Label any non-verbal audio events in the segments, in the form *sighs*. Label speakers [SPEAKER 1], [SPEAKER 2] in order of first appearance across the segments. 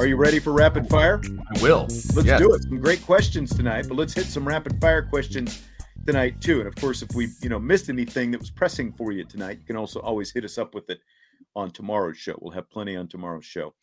[SPEAKER 1] Are you ready for rapid fire?
[SPEAKER 2] I will.
[SPEAKER 1] Let's
[SPEAKER 2] Yes.
[SPEAKER 1] do it. Some great questions tonight, but let's hit some rapid fire questions tonight too. And of course, if we you know missed anything that was pressing for you tonight, you can also always hit us up with it on tomorrow's show. We'll have plenty on tomorrow's show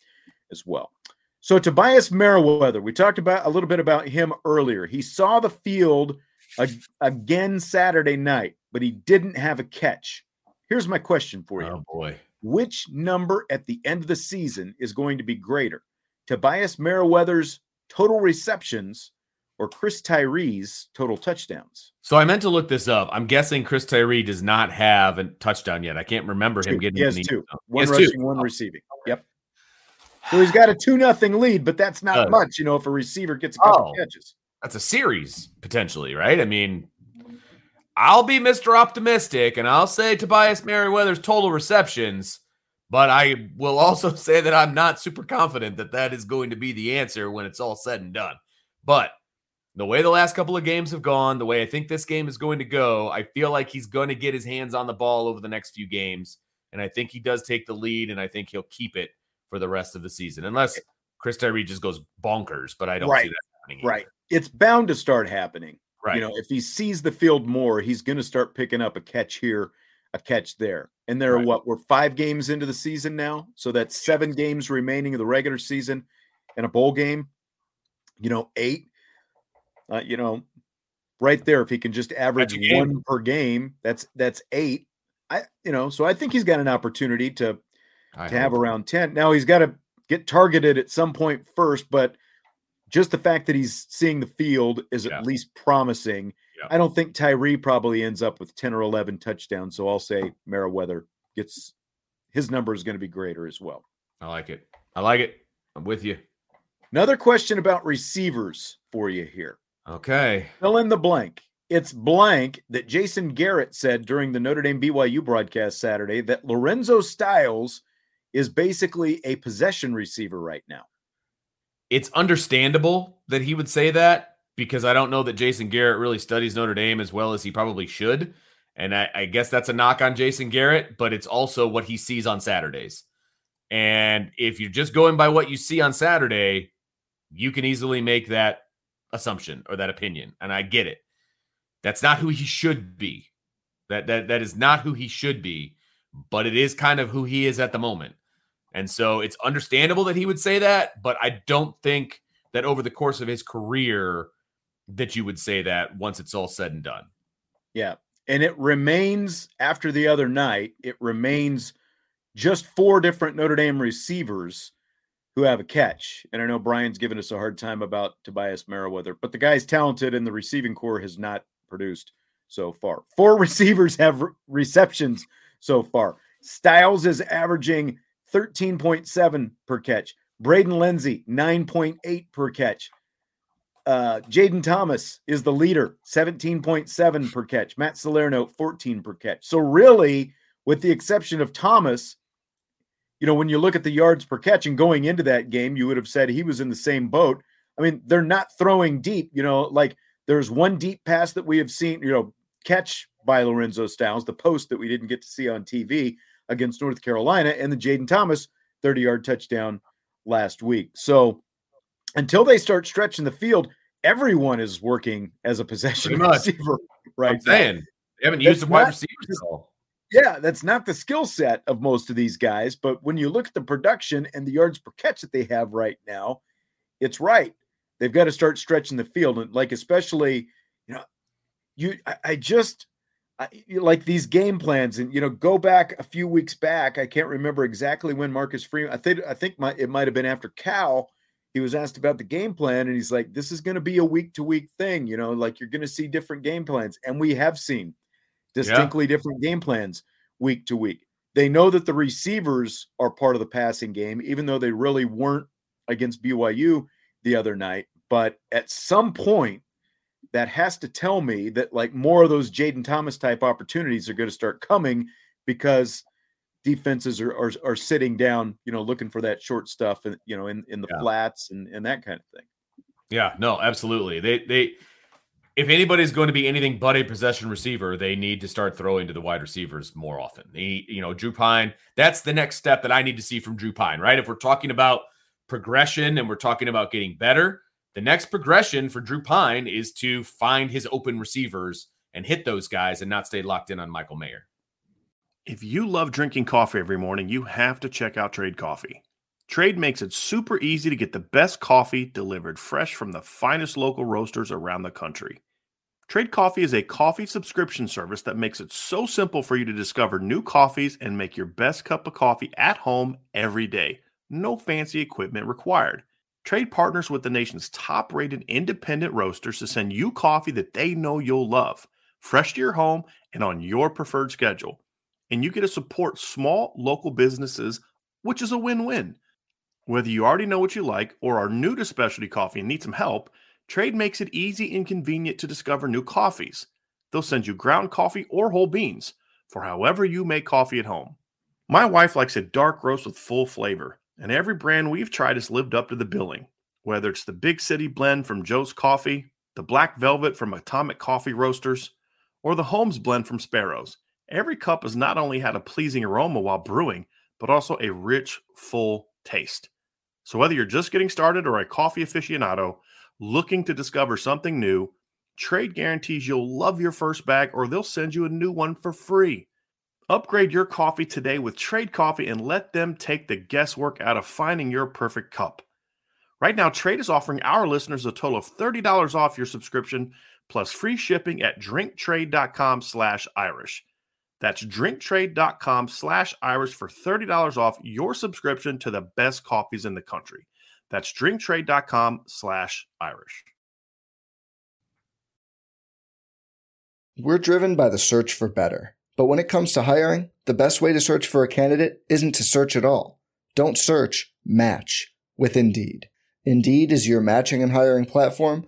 [SPEAKER 1] as well. So Tobias Merriweather, we talked about a little bit about him earlier. He saw the field ag- again Saturday night, but he didn't have a catch. Here's my question for you.
[SPEAKER 2] Oh boy.
[SPEAKER 1] Which number at the end of the season is going to be greater? Tobias Merriweather's total receptions or Chris Tyree's total touchdowns?
[SPEAKER 2] So I meant to look this up. I'm guessing Chris Tyree does not have a touchdown yet. I can't remember him getting
[SPEAKER 1] He has
[SPEAKER 2] any-
[SPEAKER 1] two.
[SPEAKER 2] He
[SPEAKER 1] One
[SPEAKER 2] has two.
[SPEAKER 1] rushing, one receiving. Yep. So he's got a two nothing lead, but that's not
[SPEAKER 2] Good.
[SPEAKER 1] much, you know, if a receiver gets a couple
[SPEAKER 2] Oh.
[SPEAKER 1] catches.
[SPEAKER 2] That's a series potentially, right? I mean, I'll be Mr. Optimistic and I'll say Tobias Merriweather's total receptions, but I will also *laughs* say that I'm not super confident that that is going to be the answer when it's all said and done. But the way the last couple of games have gone, the way I think this game is going to go, I feel like he's going to get his hands on the ball over the next few games. And I think he does take the lead, and I think he'll keep it for the rest of the season, unless Chris Tyree just goes bonkers. But I don't see that happening. either.
[SPEAKER 1] Right. It's bound to start happening.
[SPEAKER 2] Right.
[SPEAKER 1] You know, if he sees the field more, he's going to start picking up a catch here, a catch there. And there are
[SPEAKER 2] Right.
[SPEAKER 1] what? We're five games into the season now. So that's seven games remaining of the regular season and a bowl game. You know, eight. Uh, you know, right there, if he can just average one per game, that's that's eight. I you know, so I think he's got an opportunity to
[SPEAKER 2] I
[SPEAKER 1] to have around 10. Now he's got to get targeted at some point first, but just the fact that he's seeing the field is
[SPEAKER 2] Yeah.
[SPEAKER 1] at least promising.
[SPEAKER 2] Yeah.
[SPEAKER 1] I don't think Tyree probably ends up with 10 or 11 touchdowns. So I'll say Merriweather gets his number is going to be greater as well.
[SPEAKER 2] I like it. I like it. I'm with you.
[SPEAKER 1] Another question about receivers for you here.
[SPEAKER 2] Okay.
[SPEAKER 1] Fill in the blank. It's blank that Jason Garrett said during the Notre Dame BYU broadcast Saturday that Lorenzo Styles is basically a possession receiver right now.
[SPEAKER 2] It's understandable that he would say that because I don't know that Jason Garrett really studies Notre Dame as well as he probably should. And I, I guess that's a knock on Jason Garrett, but it's also what he sees on Saturdays. And if you're just going by what you see on Saturday, you can easily make that assumption or that opinion. And I get it. That's not who he should be. That that that is not who he should be, but it is kind of who he is at the moment. And so it's understandable that he would say that, but I don't think that over the course of his career that you would say that once it's all said and done.
[SPEAKER 1] Yeah. And it remains after the other night, it remains just four different Notre Dame receivers who have a catch. And I know Brian's given us a hard time about Tobias Merriweather, but the guy's talented and the receiving corps has not produced so far. Four *laughs* receivers have re- receptions so far. Styles is averaging 13.7 per catch. Braden Lenzy, 9.8 per catch. Uh, Jayden Thomas is the leader, 17.7 per catch. Matt Salerno, 14 per catch. So, really, with the exception of Thomas, you know, when you look at the yards per catch and going into that game, you would have said he was in the same boat. I mean, they're not throwing deep, you know, like there's one deep pass that we have seen, you know, catch by Lorenzo Styles, the post that we didn't get to see on TV against North Carolina, and the Jayden Thomas 30 yard touchdown last week. So, until they start stretching the field, everyone is working as a possession *laughs* receiver. Right.
[SPEAKER 2] I'm saying they haven't used the wide receivers at all.
[SPEAKER 1] Yeah, that's not the skill set of most of these guys. But when you look at the production and the yards per catch that they have right now, it's right. They've got to start stretching the field. And like, especially, you know, you, I, I just, I, like these game plans and, you know, go back a few weeks back. I can't remember exactly when Marcus Freeman, I think, I think my, it might've been after Cal. He was asked about the game plan and he's like, this is going to be a week to week thing. You know, like you're going to see different game plans. And we have seen distinctly yeah. different game plans week to week. They know that the receivers are part of the passing game, even though they really weren't against BYU the other night. But at some point, that has to tell me that like more of those Jayden Thomas type opportunities are going to start coming because defenses are, are, are sitting down, you know, looking for that short stuff and you know in in the yeah. flats and and that kind of thing.
[SPEAKER 2] Yeah, no, absolutely. They they if anybody's going to be anything but a possession receiver, they need to start throwing to the wide receivers more often. He, you know, Drew Pyne, that's the next step that I need to see from Drew Pyne, right? If we're talking about progression and we're talking about getting better, the next progression for Drew Pyne is to find his open receivers and hit those guys and not stay locked in on Michael Mayer.
[SPEAKER 3] If you love drinking coffee every morning, you have to check out Trade Coffee. Trade makes it super easy to get the best coffee delivered fresh from the finest local roasters around the country. Trade Coffee is a coffee subscription service that makes it so simple for you to discover new coffees and make your best cup of coffee at home every day. No fancy equipment required. Trade partners with the nation's top rated independent roasters to send you coffee that they know you'll love, fresh to your home and on your preferred schedule. And you get to support small local businesses, which is a win win. Whether you already know what you like or are new to specialty coffee and need some help, Trade makes it easy and convenient to discover new coffees. They'll send you ground coffee or whole beans for however you make coffee at home. My wife likes a dark roast with full flavor, and every brand we've tried has lived up to the billing. Whether it's the Big City blend from Joe's Coffee, the Black Velvet from Atomic Coffee Roasters, or the Holmes blend from Sparrows, every cup has not only had a pleasing aroma while brewing, but also a rich, full taste. So whether you're just getting started or a coffee aficionado, looking to discover something new, Trade guarantees you'll love your first bag or they'll send you a new one for free. Upgrade your coffee today with Trade Coffee and let them take the guesswork out of finding your perfect cup. Right now, Trade is offering our listeners a total of $30 off your subscription plus free shipping at drinktrade.com slash Irish. That's drinktrade.com slash Irish for $30 off your subscription to the best coffees in the country. That's drinktrade.com slash Irish.
[SPEAKER 4] We're driven by the search for better. But when it comes to hiring, the best way to search for a candidate isn't to search at all. Don't search, match with Indeed. Indeed is your matching and hiring platform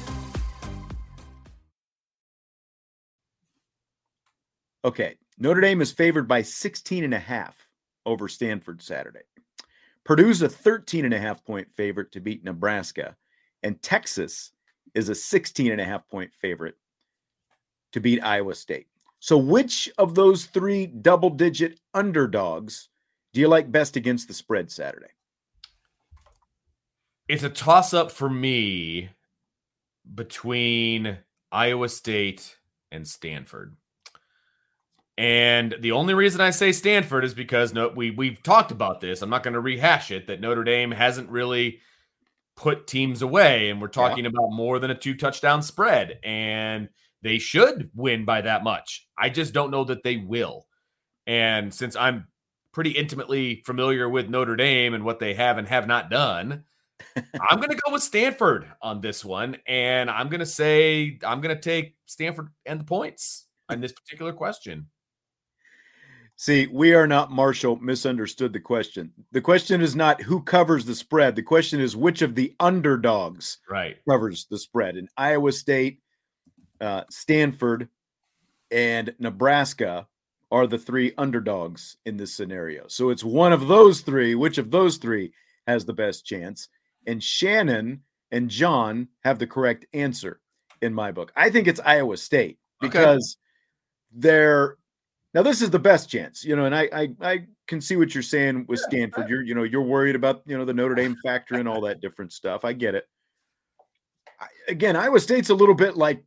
[SPEAKER 1] Okay. Notre Dame is favored by 16 and a half over Stanford Saturday. Purdue's a 13 and a half point favorite to beat Nebraska, and Texas is a 16 and a half point favorite to beat Iowa State. So, which of those three double digit underdogs do you like best against the spread Saturday?
[SPEAKER 2] It's a toss up for me between Iowa State and Stanford. And the only reason I say Stanford is because no, we we've talked about this. I'm not going to rehash it. That Notre Dame hasn't really put teams away, and we're talking yeah. about more than a two touchdown spread, and they should win by that much. I just don't know that they will. And since I'm pretty intimately familiar with Notre Dame and what they have and have not done, *laughs* I'm going to go with Stanford on this one. And I'm going to say I'm going to take Stanford and the points on this particular question.
[SPEAKER 1] See, we are not Marshall misunderstood the question. The question is not who covers the spread. The question is which of the underdogs
[SPEAKER 2] right
[SPEAKER 1] covers the spread. And Iowa State, uh, Stanford, and Nebraska are the three underdogs in this scenario. So it's one of those three. Which of those three has the best chance? And Shannon and John have the correct answer in my book. I think it's Iowa State because okay. they're now this is the best chance, you know, and I, I I can see what you're saying with Stanford. You're you know you're worried about you know the Notre Dame factor and all that different stuff. I get it. I, again, Iowa State's a little bit like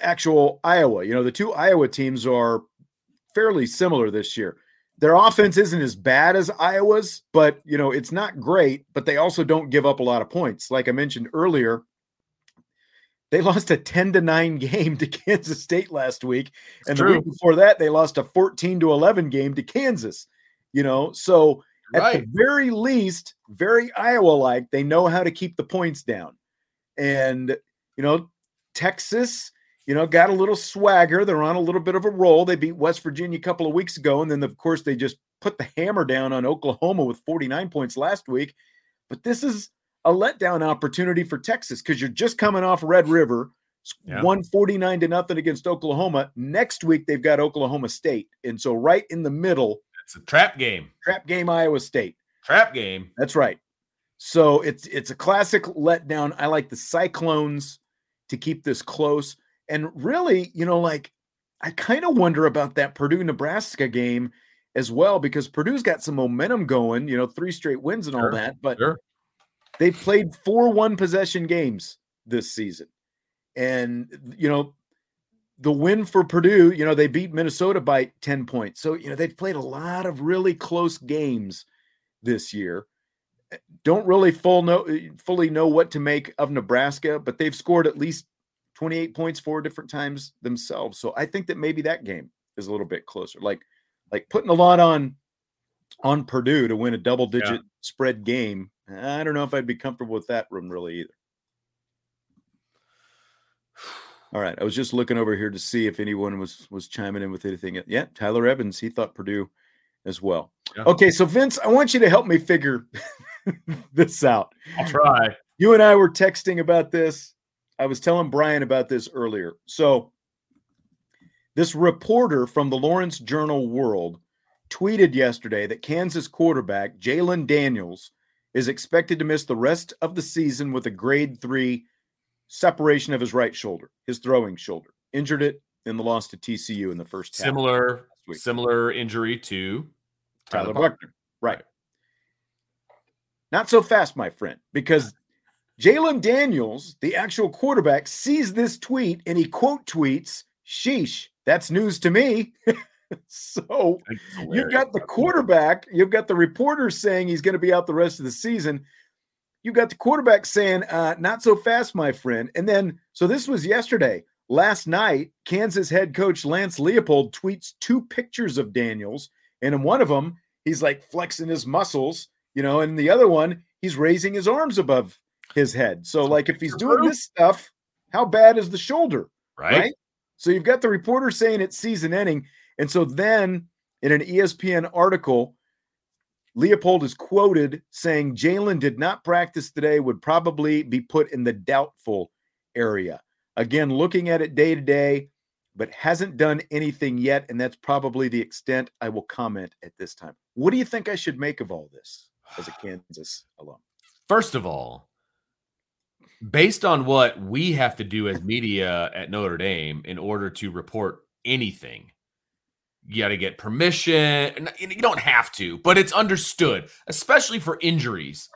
[SPEAKER 1] actual Iowa. You know, the two Iowa teams are fairly similar this year. Their offense isn't as bad as Iowa's, but you know, it's not great, but they also don't give up a lot of points. Like I mentioned earlier, they lost a 10 to 9 *laughs* game to Kansas State last week. It's and true. the week before that, they lost a 14 to 11 game to Kansas. You know, so at right. the very least, very Iowa like, they know how to keep the points down. And, you know, Texas, you know, got a little swagger. They're on a little bit of a roll. They beat West Virginia a couple of weeks ago. And then, of course, they just put the hammer down on Oklahoma with 49 points last week. But this is a letdown opportunity for Texas because you're just coming off Red River, yeah. 149 to nothing against Oklahoma. Next week, they've got Oklahoma State. And so, right in the middle,
[SPEAKER 2] it's a trap game.
[SPEAKER 1] Trap game, Iowa State.
[SPEAKER 2] Trap game.
[SPEAKER 1] That's right. So it's it's a classic letdown. I like the Cyclones to keep this close. And really, you know, like I kind of wonder about that Purdue Nebraska game as well because Purdue's got some momentum going, you know, three straight wins and sure. all that. But sure. They've played four one possession games this season. And, you know, the win for Purdue, you know, they beat Minnesota by 10 points. So, you know, they've played a lot of really close games this year. Eh, don't really full know, eh, fully know what to make of Nebraska, but they've scored at least 28 points four different times themselves. So I think that maybe that game is a little bit closer. Like like putting a lot on on Purdue to win a double digit yeah. spread game I don't know if I'd be comfortable with that room really either. All right, I was just looking over here to see if anyone was was chiming in with anything. Yeah, Tyler Evans, he thought Purdue as well. Yeah. Okay, so Vince, I want you to help me figure *laughs* this out.
[SPEAKER 2] I'll try.
[SPEAKER 1] You and I were texting about this. I was telling Brian about this earlier. So, this reporter from the Lawrence Journal World tweeted yesterday that Kansas quarterback Jalon Daniels is expected to miss the rest of the season with a grade three separation of his right shoulder, his throwing shoulder. Injured it in the loss to TCU in the first
[SPEAKER 2] similar similar injury to
[SPEAKER 1] Tyler, Tyler Buchner. Right. Not so fast, my friend, because Jalon Daniels, the actual quarterback, sees this tweet and he quote tweets, Sheesh, that's news to me. *laughs* *laughs* so you've got the quarterback, you've got the reporter saying he's going to be out the rest of the season. You've got the quarterback saying, uh, not so fast, my friend. And then, so this was yesterday. Last night, Kansas head coach Lance Leipold tweets two pictures of Daniels. And in one of them, he's like flexing his muscles, you know, and the other one, he's raising his arms above his head. So, like, if he's doing this stuff, how bad is the shoulder?
[SPEAKER 2] Right. right?
[SPEAKER 1] So you've got the reporter saying it's season ending. And so then in an ESPN article, Leipold is quoted saying Jalon did not practice today, would probably be put in the doubtful area. Again, looking at it day to day, but hasn't done anything yet. And that's probably the extent I will comment at this time. What do you think I should make of all this as a Kansas alum?
[SPEAKER 2] First of all, based on what we have to do as media at Notre Dame in order to report anything, you got to get permission. You don't have to, but it's understood, especially for injuries.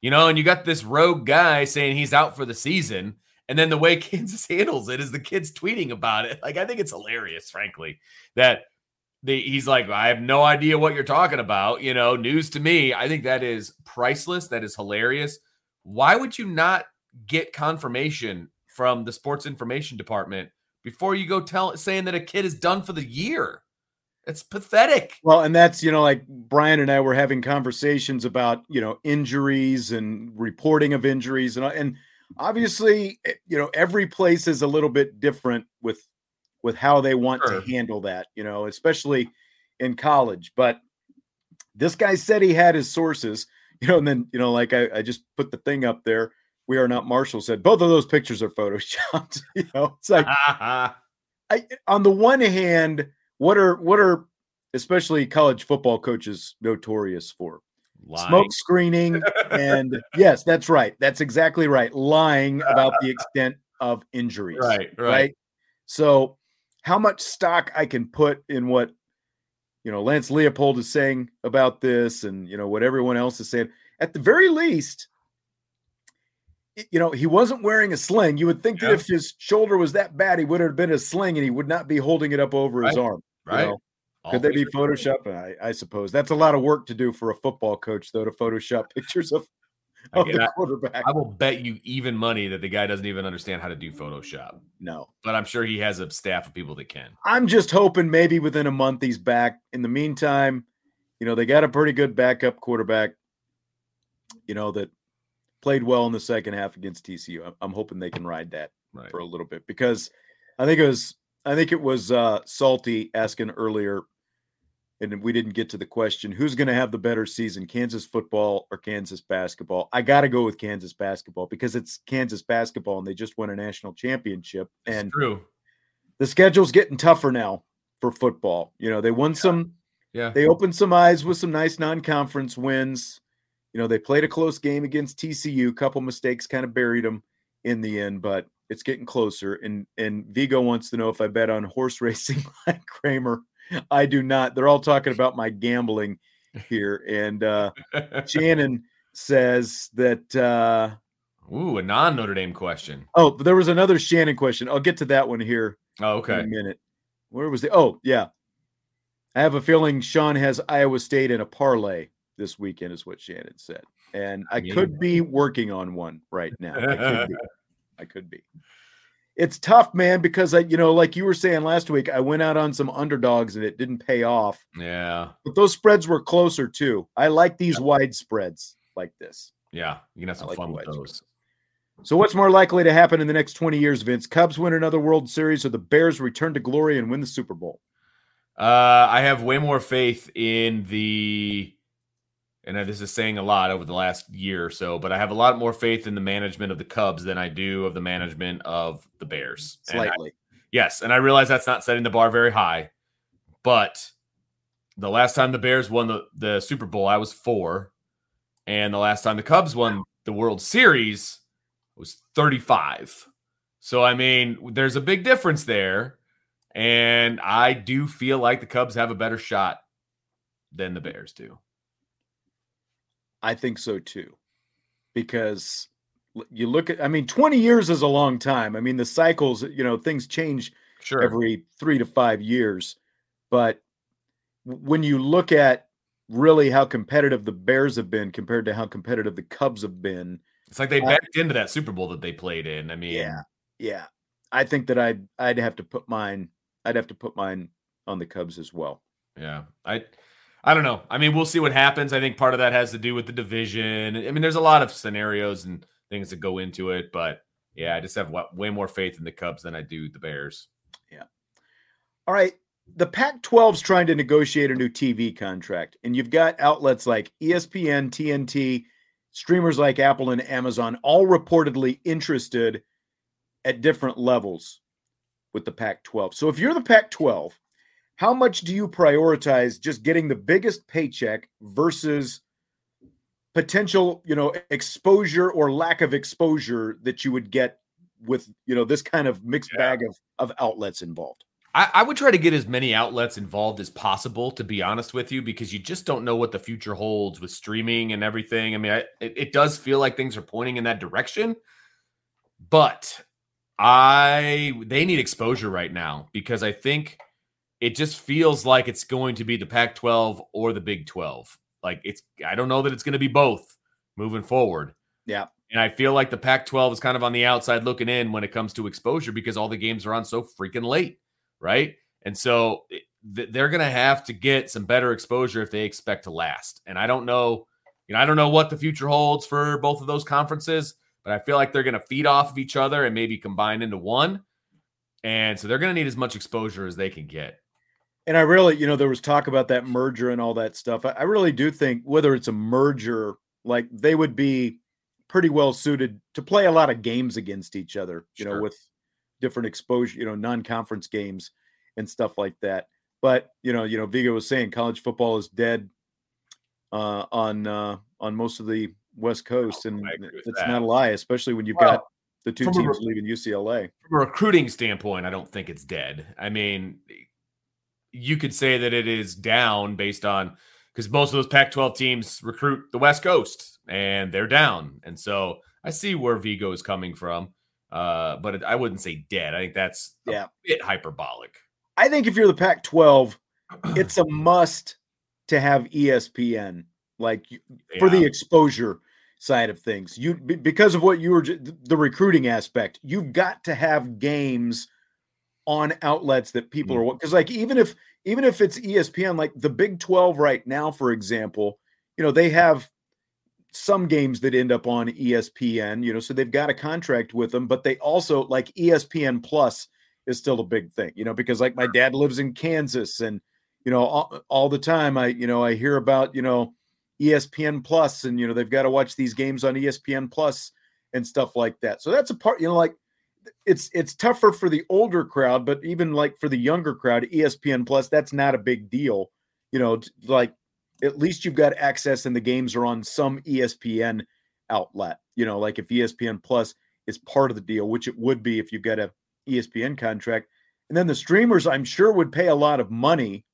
[SPEAKER 2] You know, and you got this rogue guy saying he's out for the season. And then the way *laughs* Kansas handles it is the kids tweeting about it. Like, I think it's hilarious, frankly, that the, he's like, I have no idea what you're talking about. You know, news to me. I think that is priceless. That is hilarious. Why would you not get confirmation from the sports information department before you go tell saying that a kid is done for the year? It's pathetic.
[SPEAKER 1] Well, and that's, you know, like Brian and I were having conversations about, you know, injuries and reporting of injuries and and obviously, eh, you know, every place is a little bit different with with how they want sure. to handle that, you know, especially in college. But this guy said he had his sources, *laughs* you know, and then, you know, like I, I just put the thing up there. We are not Marshall said both of those pictures are photoshopped. *laughs* you know, it's like *laughs* I on the one hand, what are what are especially college football coaches notorious for? Lying. Smoke screening and *laughs* yes, that's right. That's exactly right. Lying about the *laughs* extent of injuries.
[SPEAKER 2] Right, right.
[SPEAKER 1] Right. So how much stock I can put in what you know Lance Leipold is saying about this and you know what everyone else is saying. At the very least, you know, he wasn't wearing a sling. You would think yeah. that if his shoulder was that bad, he would have been a sling and he would not be holding it up over right. his arm.
[SPEAKER 2] Right. You know?
[SPEAKER 1] Could they be Photoshop? I, I, suppose that's a lot of work to do for a football coach, though, to Photoshop *laughs* pictures of, of the quarterback.
[SPEAKER 2] I, I will bet you even money that the guy doesn't even understand how to do Photoshop.
[SPEAKER 1] No,
[SPEAKER 2] but I'm sure he has a staff of people that can.
[SPEAKER 1] I'm just hoping maybe within a month he's back. In the meantime, you know they got a pretty good backup quarterback. You know that played well in the second half against TCU. I'm hoping they can ride that right. for a little bit because I think it was I think it was uh, Salty asking earlier, and we didn't get to the question: Who's going to have the better season, Kansas football or Kansas basketball? I got to go with Kansas basketball because it's Kansas basketball, and they just won a national championship. And
[SPEAKER 2] true,
[SPEAKER 1] the schedule's getting tougher now for football. You know, they won yeah. some.
[SPEAKER 2] Yeah,
[SPEAKER 1] they opened some eyes with some nice non-conference wins. You know, they played a close game against TCU. Couple mistakes kind of buried them in the end, but it's getting closer. And and Vigo wants to know if I bet on horse *laughs* racing *laughs* like Kramer. I do not. They're all talking about my gambling here. And uh Shannon says that uh
[SPEAKER 2] Ooh, a non Notre Dame question.
[SPEAKER 1] Oh, there was another Shannon question. I'll get to that one here.
[SPEAKER 2] Oh, okay.
[SPEAKER 1] In a minute. Where was the oh yeah. I have a feeling Sean has Iowa State in a parlay this weekend, is what Shannon said. And I could be working on one right now. *laughs* I could be. I could be. It's tough, man, because I, you know, like you were saying last week, I went out on some underdogs and it didn't pay off.
[SPEAKER 2] Yeah.
[SPEAKER 1] But those spreads were closer too. I like these yeah. wide spreads like this.
[SPEAKER 2] Yeah. You can have some like fun with those. Spreads.
[SPEAKER 1] So, what's more likely to happen in the next 20 years, Vince? Cubs win another World Series or the Bears return to glory and win the Super Bowl?
[SPEAKER 2] Uh, I have way more faith in the and this is saying a lot over the last year or so, but I have a lot more faith in the management of the Cubs than I do of the management of the Bears.
[SPEAKER 1] Slightly.
[SPEAKER 2] I, yes. And I realize that's not setting the bar very high, but the last time the Bears won the, the Super Bowl, I was four. And the last time the Cubs won the World Series was 35. So, I mean, there's a big difference there. And I do feel like the Cubs have a better shot than the Bears do.
[SPEAKER 1] I think so too. Because you look at I mean 20 years is a long time. I mean the cycles, you know, things change
[SPEAKER 2] sure.
[SPEAKER 1] every 3 to 5 years. But when you look at really how competitive the Bears have been compared to how competitive the Cubs have been,
[SPEAKER 2] it's like they backed into that Super Bowl that they played in. I mean,
[SPEAKER 1] yeah, yeah. I think that I'd I'd have to put mine. I'd have to put mine on the Cubs as well.
[SPEAKER 2] Yeah, I I don't know. I mean, we'll see what happens. I think part of that has to do with the division. I mean, there's a lot of scenarios and things that go into it, but yeah, I just have way more faith in the Cubs than I do the Bears.
[SPEAKER 1] Yeah. All right. The Pac 12's trying to negotiate a new TV contract, and you've got outlets like ESPN, TNT, streamers like Apple and Amazon, all reportedly interested at different levels with the Pac 12. So if you're the Pac 12, how much do you prioritize just getting the biggest paycheck versus potential, you know, exposure or lack of exposure that you would get with, you know, this kind of mixed yeah. bag of, of outlets involved?
[SPEAKER 2] I, I, would try to get as many outlets involved as possible, to be honest with you, because you just don't know what the future holds with streaming and everything. I mean, I, it, it does feel like things are pointing in that direction, but I they need exposure right now because I think it just feels like it's going to be the Pac 12 or the Big 12. Like it's, I don't know that it's going to be both moving forward.
[SPEAKER 1] Yeah.
[SPEAKER 2] And I feel like the Pac 12 is kind of on the outside looking in when it comes to exposure because all the games are on so freaking late. Right. And so they're going to have to get some better exposure if they expect to last. And I don't know, you know, I don't know what the future holds for both of those conferences, but I feel like they're going to feed off of each other and maybe combine into one. And so they're going to need as much exposure as they can get.
[SPEAKER 1] And I really, you know, there was talk about that merger and all that stuff. I, I really do think whether it's a merger, like they would be pretty well suited to play a lot of games against each other, you sure. know, with different exposure, you know, non-conference games and stuff like that. But you know, you know, Vigo was saying college football is dead uh, on uh, on most of the West Coast, and it's not a lie, especially when you've well, got the two teams a, leaving UCLA.
[SPEAKER 2] From a recruiting standpoint, I don't think it's dead. I mean, you could say that it is down based on because most of those Pac 12 teams recruit the West Coast and they're down. And so I see where Vigo is coming from. Uh, but it, I wouldn't say dead. I think that's yeah. a bit hyperbolic.
[SPEAKER 1] I think if you're the Pac 12, *clears throat* it's a must to have ESPN, like yeah. for the exposure side of things. You because of what you were the recruiting aspect, you've got to have games on outlets that people mm-hmm. are because like even if even if it's espn like the big 12 right now for example you know they have some games that end up on espn you know so they've got a contract with them but they also like espn plus is still a big thing you know because like my dad lives in kansas and you know all, all the time i you know i hear about you know espn plus and you know they've got to watch these games on espn plus and stuff like that so that's a part you know like it's it's tougher for the older crowd, but even like for the younger crowd, ESPN Plus, that's not a big deal. You know, like at least you've got access and the games are on some ESPN outlet. You know, like if ESPN Plus is part of the deal, which it would be if you've got a ESPN contract. And then the streamers, I'm sure, would pay a lot of money,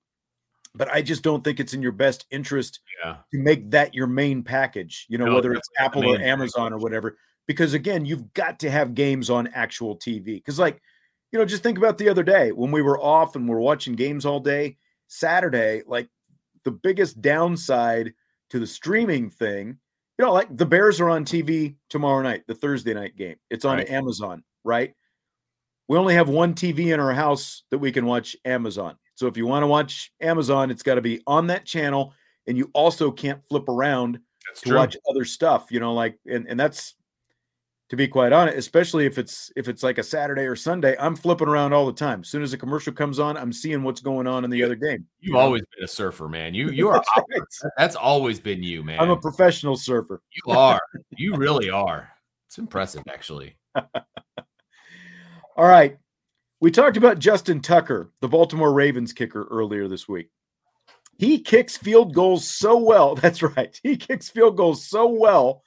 [SPEAKER 1] but I just don't think it's in your best interest
[SPEAKER 2] yeah.
[SPEAKER 1] to make that your main package, you know, no, whether it's Apple or Amazon or whatever because again, you've got to have games on actual TV. Because, like, you know, just think about the other day when we were off and we're watching games all day. Saturday, like the biggest downside to the streaming thing, you know, like the Bears are on TV tomorrow night, the Thursday night game. It's on right. Amazon, right? We only have one TV in our house that we can watch Amazon. So if you want to watch Amazon, it's got to be on that channel, and you also can't flip around that's to true. watch other stuff. You know, like and and that's to be quite honest, especially if it's if it's like a Saturday or Sunday, I'm flipping around all the time. As soon as a commercial comes on, I'm seeing what's going on in the other game.
[SPEAKER 2] You've always been a surfer, man. You *laughs* you are that's, right. that's always been you, man.
[SPEAKER 1] I'm a professional surfer.
[SPEAKER 2] You are. you really are. It's impressive, actually. *laughs*
[SPEAKER 1] all right. We talked about Justin Tucker, the Baltimore Ravens kicker, earlier this week. He kicks field goals so well. *laughs* That's right. He kicks field goals so well.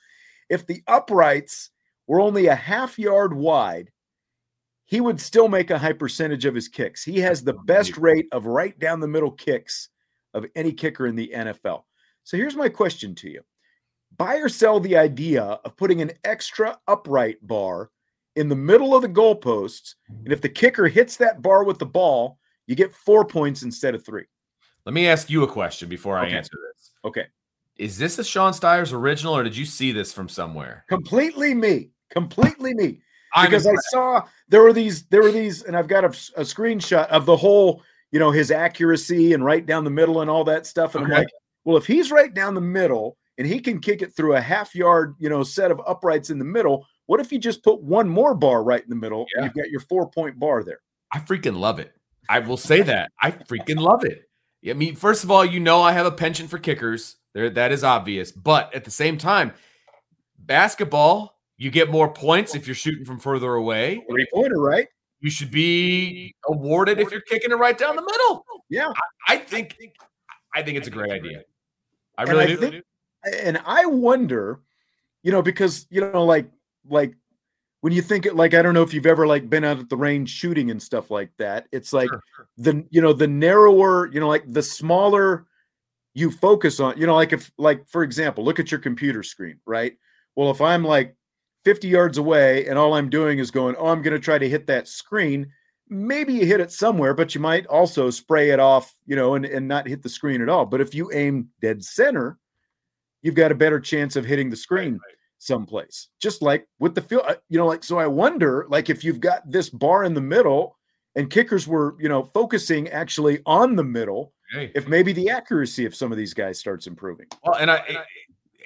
[SPEAKER 1] If the uprights were only a half yard wide, he would still make a high percentage of his kicks. He has the best rate of right down the middle kicks of any kicker in the NFL. So here's my question to you Buy or sell the idea of putting an extra upright bar in the middle of the goalposts. And if the kicker hits that bar with the ball, you get four points instead of three.
[SPEAKER 2] Let me ask you a question before I answer this.
[SPEAKER 1] Okay.
[SPEAKER 2] Is this a Sean Stires original or did you see this from somewhere?
[SPEAKER 1] Completely me completely me because I saw there were these there were these and I've got a, a, screenshot of the whole you know his accuracy and right down the middle and all that stuff. And okay. I'm like well if he's right down the middle and he can kick it through a half yard you know set of uprights in the middle what if you just put one more bar right in the middle yeah. you've got your four point bar there?
[SPEAKER 2] I freaking love it. I will say that. I freaking love it. I mean first of all you know I have a penchant for kickers. There that is obvious. But at the same time basketball you get more points if you're shooting from further away.
[SPEAKER 1] Three pointer, right?
[SPEAKER 2] You should be awarded if you're kicking it right down the middle.
[SPEAKER 1] Yeah,
[SPEAKER 2] I, I think I think it's a great idea. I really and I
[SPEAKER 1] do. Think, and I wonder, you know, because you know, like like when you think it like I don't know if you've ever like been out at the range shooting and stuff like that. It's like
[SPEAKER 2] Sure, sure.
[SPEAKER 1] the you know the narrower you know like the smaller you focus on you know like if like for example look at your computer screen right well if i'm like 50 yards away and all i'm doing is going oh i'm going to try to hit that screen maybe you hit it somewhere but you might also spray it off you know and, and not hit the screen at all but if you aim dead center you've got a better chance of hitting the screen
[SPEAKER 2] right.
[SPEAKER 1] someplace just like with the field uh, you know like so i wonder like if you've got this bar in the middle and kickers were you know focusing actually on the middle
[SPEAKER 2] Hey.
[SPEAKER 1] if maybe the accuracy of some of these guys starts improving
[SPEAKER 2] Well, and I,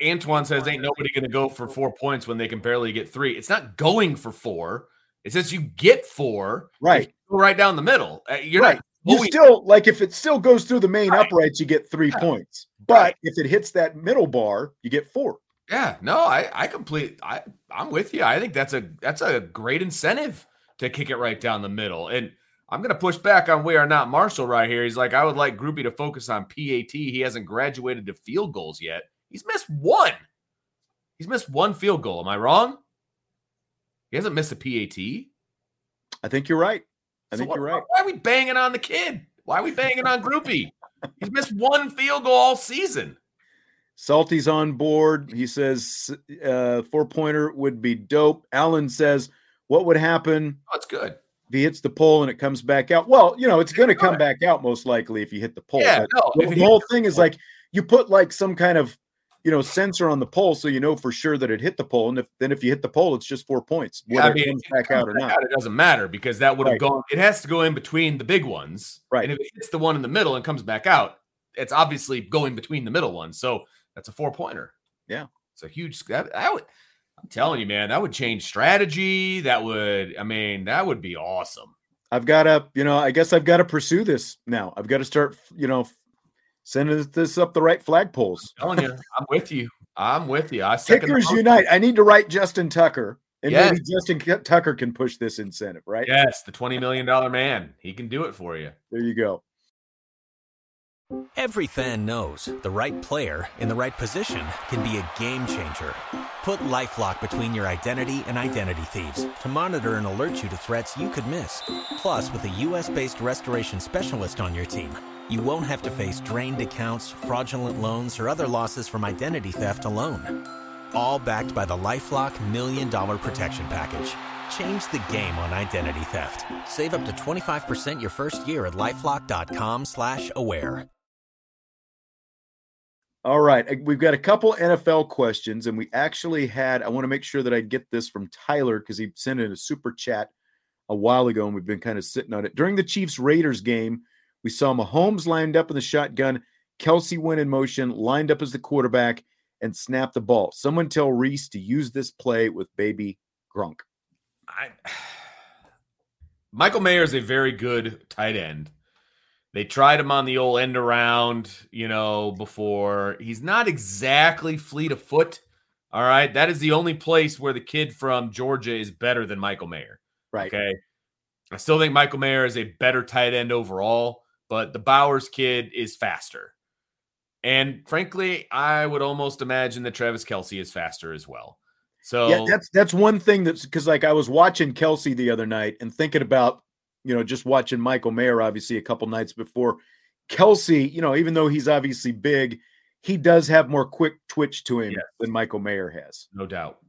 [SPEAKER 2] Antoine says, "Ain't nobody going to go for four points when they can barely get three. It's not going for four. It says you get four.
[SPEAKER 1] right
[SPEAKER 2] right down the middle. Uh, You're
[SPEAKER 1] right
[SPEAKER 2] not.
[SPEAKER 1] you still like if it still goes through the main
[SPEAKER 2] Right.
[SPEAKER 1] uprights you get three
[SPEAKER 2] Yeah.
[SPEAKER 1] points but if it hits that middle bar you get four
[SPEAKER 2] Yeah, no, I, I complete. I, I'm with you. I think that's a that's a great incentive to kick it right down the middle. And I'm gonna push back on we are not Marshall right here. He's like, I would like Grupe to focus on PAT. He hasn't graduated to field goals yet. He's missed one. He's missed one field goal. Am I wrong? He hasn't missed a PAT.
[SPEAKER 1] i think you're right i
[SPEAKER 2] So
[SPEAKER 1] think you're right
[SPEAKER 2] Why are we banging on the kid? Why are we banging on Grupe? He's missed one field goal all season.
[SPEAKER 1] salty's on board he says uh four pointer would be dope alan says what would happen
[SPEAKER 2] Oh, it's good.
[SPEAKER 1] if he hits the pole and it comes back out well you know it's going to come back out most likely if you hit the pole
[SPEAKER 2] Yeah, no.
[SPEAKER 1] the,
[SPEAKER 2] if
[SPEAKER 1] the
[SPEAKER 2] he-
[SPEAKER 1] whole thing is like you put like some kind of you know sensor on the pole so you know for sure that it hit the pole and if then if you hit the pole it's just four points
[SPEAKER 2] Yeah,
[SPEAKER 1] whether it comes
[SPEAKER 2] if
[SPEAKER 1] back
[SPEAKER 2] comes
[SPEAKER 1] out or not
[SPEAKER 2] It doesn't matter because that would have
[SPEAKER 1] Right.
[SPEAKER 2] gone. It has to go in between the big ones,
[SPEAKER 1] Right.
[SPEAKER 2] And if it hits the one in the middle and comes back out, it's obviously going between the middle ones. So that's a four pointer.
[SPEAKER 1] Yeah.
[SPEAKER 2] it's a huge. That, that would. I'm telling you, man, that would change strategy. That would. I mean, that would be awesome.
[SPEAKER 1] i've got to you know i guess i've got to pursue this now i've got to start you know sending this up the right flagpoles
[SPEAKER 2] I'm telling you, I'm with you. I'm with you. I second the
[SPEAKER 1] kickers unite i need to write justin tucker and
[SPEAKER 2] Yes.
[SPEAKER 1] maybe justin K- tucker can push this incentive right
[SPEAKER 2] Yes, the twenty million dollar man. He can do it for you.
[SPEAKER 1] there you go
[SPEAKER 5] Every fan knows the right player in the right position can be a game changer. Put LifeLock between your identity and identity thieves to monitor and alert you to threats you could miss. Plus, with a US-based restoration specialist on your team, you won't have to face drained accounts, fraudulent loans, or other losses from identity theft alone. All backed by the LifeLock Million Dollar Protection Package. Change the game on identity theft. Save up to 25% your first year at LifeLock.com slash aware.
[SPEAKER 1] All right, uh, we've got a couple NFL questions, and we actually had. I want to make sure that I get this from Tyler because he sent in a super chat a while ago, and we've been kind of sitting on it. During the Chiefs Raiders game, we saw Mahomes lined up in the shotgun, Kelce went in motion, lined up as the quarterback, and snapped the ball. Someone tell Rees to use this play with baby Gronk.
[SPEAKER 2] I, *sighs* Michael Mayer is a very good tight end. They tried him on the old end around, you know, before. He's not exactly fleet of foot. All right. That is the only place where the kid from Georgia is better than Michael Mayer.
[SPEAKER 1] Right.
[SPEAKER 2] Okay. I still think Michael Mayer is a better tight end overall, but the Bowers kid is faster. And frankly, I would almost imagine that Travis Kelce is faster as well. So
[SPEAKER 1] Yeah, that's that's one thing that's because like I was watching Kelce the other night and thinking about you know just watching Michael Mayer obviously a couple nights before. Kelce, you know, even though he's obviously big, he does have more quick twitch to him
[SPEAKER 2] Yes.
[SPEAKER 1] than Michael Mayer has.
[SPEAKER 2] No doubt.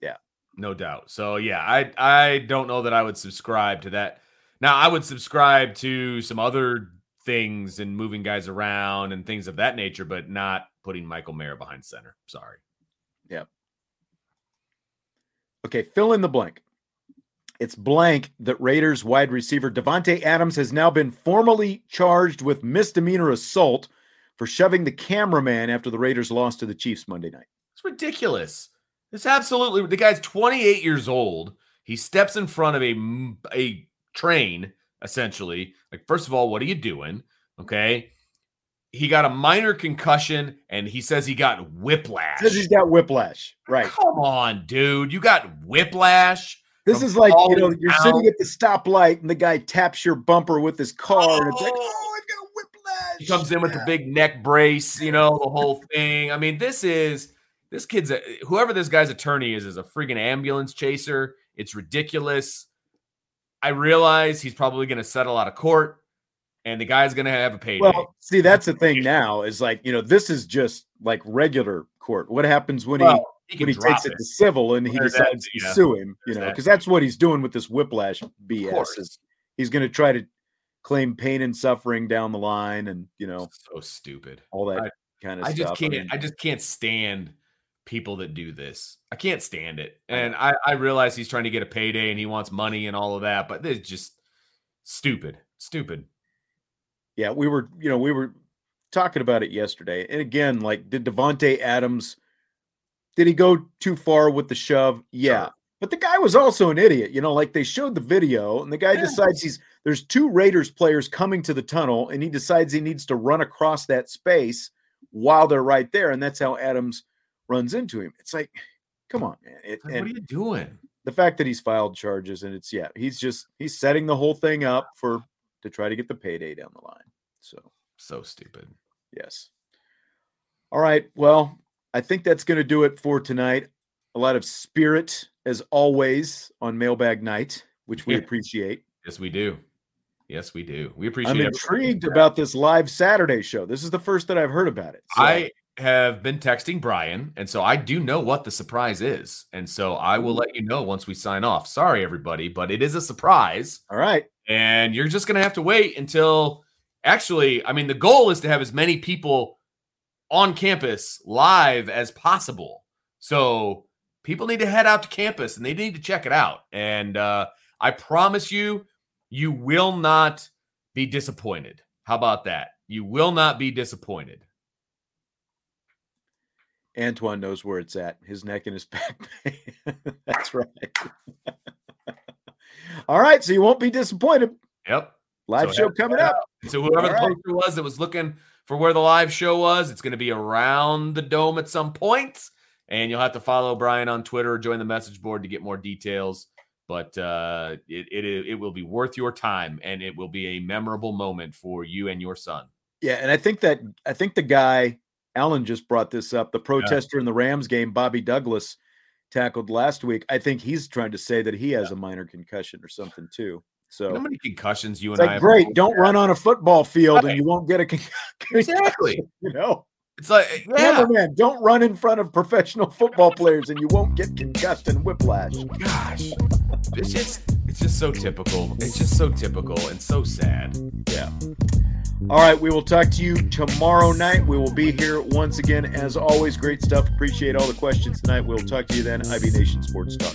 [SPEAKER 1] Yeah.
[SPEAKER 2] No doubt. So yeah, I I don't know that I would subscribe to that. Now I would subscribe to some other things and moving guys around and things of that nature, but not putting Michael Mayer behind center. Sorry. Yep.
[SPEAKER 1] Okay, fill in the blank. It's blank that Raiders wide receiver Davante Adams has now been formally charged with misdemeanor assault for shoving the cameraman after the Raiders lost to the Chiefs Monday night.
[SPEAKER 2] It's ridiculous. It's absolutely the guy's 28 years old. He steps in front of a a train essentially. Like first of all, what are you doing? Okay? He got a minor concussion and he says he got whiplash.
[SPEAKER 1] Says he's got whiplash. Right.
[SPEAKER 2] Come on, dude. You got whiplash.
[SPEAKER 1] This is like you know you're sitting at the stoplight and the guy taps your bumper with his car and it's like
[SPEAKER 2] Oh.
[SPEAKER 1] oh I've got whiplash.
[SPEAKER 2] He comes in with the big neck brace, you know, the whole thing. I mean, this is this kid's a, whoever this guy's attorney is is a freaking ambulance chaser, It's ridiculous. I realize he's probably going to settle out of court and the guy's going to have a payday.
[SPEAKER 1] Well, see, that's the thing now is like, you know, this is just like regular court. What happens when
[SPEAKER 2] Well,
[SPEAKER 1] he
[SPEAKER 2] he
[SPEAKER 1] when he takes
[SPEAKER 2] drop
[SPEAKER 1] it to civil and he decides to
[SPEAKER 2] yeah.
[SPEAKER 1] sue him, you know, because that's what he's doing with this whiplash BS. Is he's going to try to claim pain and suffering down the line and, you know,
[SPEAKER 2] so stupid.
[SPEAKER 1] all that
[SPEAKER 2] I-
[SPEAKER 1] kind of
[SPEAKER 2] I
[SPEAKER 1] stuff.
[SPEAKER 2] just can't.
[SPEAKER 1] mean,
[SPEAKER 2] I just can't stand people that do this. I can't stand it. And I, I realize he's trying to get a payday and he wants money and all of that, but this is just stupid. Stupid.
[SPEAKER 1] yeah, we were, you know, we were talking about it yesterday. And again, like, did Davante Adams did he go too far with the shove? Yeah.
[SPEAKER 2] Sure.
[SPEAKER 1] But the guy was also an idiot, you know, like they showed the video and the guy
[SPEAKER 2] Yeah.
[SPEAKER 1] decides he's there's two Raiders players coming to the tunnel and he decides he needs to run across that space while they're right there. And that's how Adams runs into him. It's like, come on, man. It,
[SPEAKER 2] what are you doing?
[SPEAKER 1] the fact that he's filed charges and it's yeah, he's just he's setting the whole thing up for to try to get the payday down the line. So
[SPEAKER 2] So stupid.
[SPEAKER 1] yes. All right. Well, I think that's going to do it for tonight. A lot of spirit as always on mailbag night, which we
[SPEAKER 2] Yeah.
[SPEAKER 1] appreciate.
[SPEAKER 2] Yes, we do. Yes, we do. We appreciate.
[SPEAKER 1] It.
[SPEAKER 2] I'm
[SPEAKER 1] intrigued about this live Saturday show. This is the first that I've heard about it. So-
[SPEAKER 2] I have been texting Brian, and so I do know what the surprise is, and so I will let you know once we sign off. Sorry, everybody, but it is a surprise,
[SPEAKER 1] all right.
[SPEAKER 2] and you're just gonna have to wait until. Actually, I mean, the goal is to have as many people on campus live as possible. So people need to head out to campus and they need to check it out. And uh, I promise you, you will not be disappointed. How about that? You will not be disappointed.
[SPEAKER 1] Antoine knows where it's at. His neck and his *laughs* back. pain. *laughs* That's right. *laughs* All right. So you won't be disappointed.
[SPEAKER 2] Yep.
[SPEAKER 1] Live
[SPEAKER 2] So
[SPEAKER 1] show coming up.
[SPEAKER 2] So whoever the
[SPEAKER 1] All right.
[SPEAKER 2] poster was that was looking for where the live show was, it's going to be around the dome at some point, and you'll have to follow Brian on Twitter or join the message board to get more details. But uh, it, it it will be worth your time, and it will be a memorable moment for you and your son.
[SPEAKER 1] Yeah, and I think that I think the guy Alan just brought this up. The protester in the Rams game, Bobby Douglas, tackled last week. I think he's trying to say that he has a minor concussion or something too. So
[SPEAKER 2] You know how many concussions you and I
[SPEAKER 1] like,
[SPEAKER 2] have
[SPEAKER 1] great, don't run on a football field
[SPEAKER 2] Right.
[SPEAKER 1] and you won't get a *laughs* concussion.
[SPEAKER 2] exactly.
[SPEAKER 1] You know,
[SPEAKER 2] It's like eh, yeah,
[SPEAKER 1] Remember, man, don't run in front of professional football players and you won't get concussed and whiplash.
[SPEAKER 2] Oh, gosh, it's just it's just so typical. It's just so typical and so sad.
[SPEAKER 1] Yeah. All right, we will talk to you tomorrow night. We will be here once again. As always, great stuff. Appreciate all the questions tonight. We'll talk to you then. IB Nation Sports Talk.